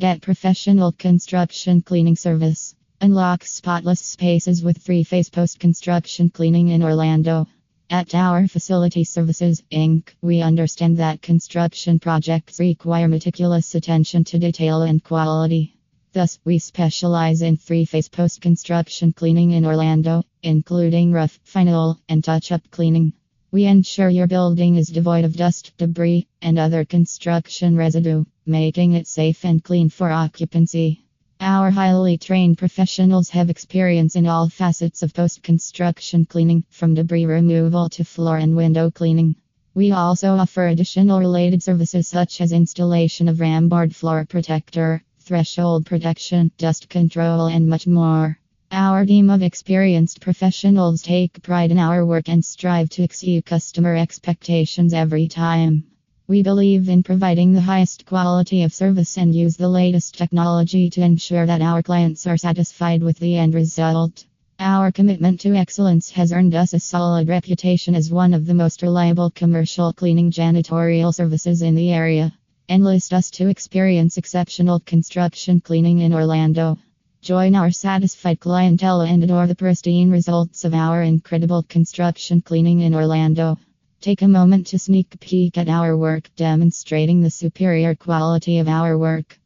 Get professional construction cleaning service. Unlock spotless spaces with three phase post construction cleaning in Orlando. At Tower Facility Services, Inc., we understand that construction projects require meticulous attention to detail and quality. Thus, we specialize in three phase post construction cleaning in Orlando, including rough, final, and touch up cleaning. We ensure your building is devoid of dust, debris, and other construction residue, making it safe and clean for occupancy. Our highly trained professionals have experience in all facets of post construction cleaning, from debris removal to floor and window cleaning. We also offer additional related services such as installation of ramboard floor protector, threshold protection, dust control, and much more. Our team of experienced professionals take pride in our work and strive to exceed customer expectations every time. We believe in providing the highest quality of service and use the latest technology to ensure that our clients are satisfied with the end result. Our commitment to excellence has earned us a solid reputation as one of the most reliable commercial cleaning janitorial services in the area. Enlist us to experience exceptional construction cleaning in Orlando. Join our satisfied clientele and adore the pristine results of our incredible construction cleaning in Orlando. Take a moment to sneak peek at our work, demonstrating the superior quality of our work.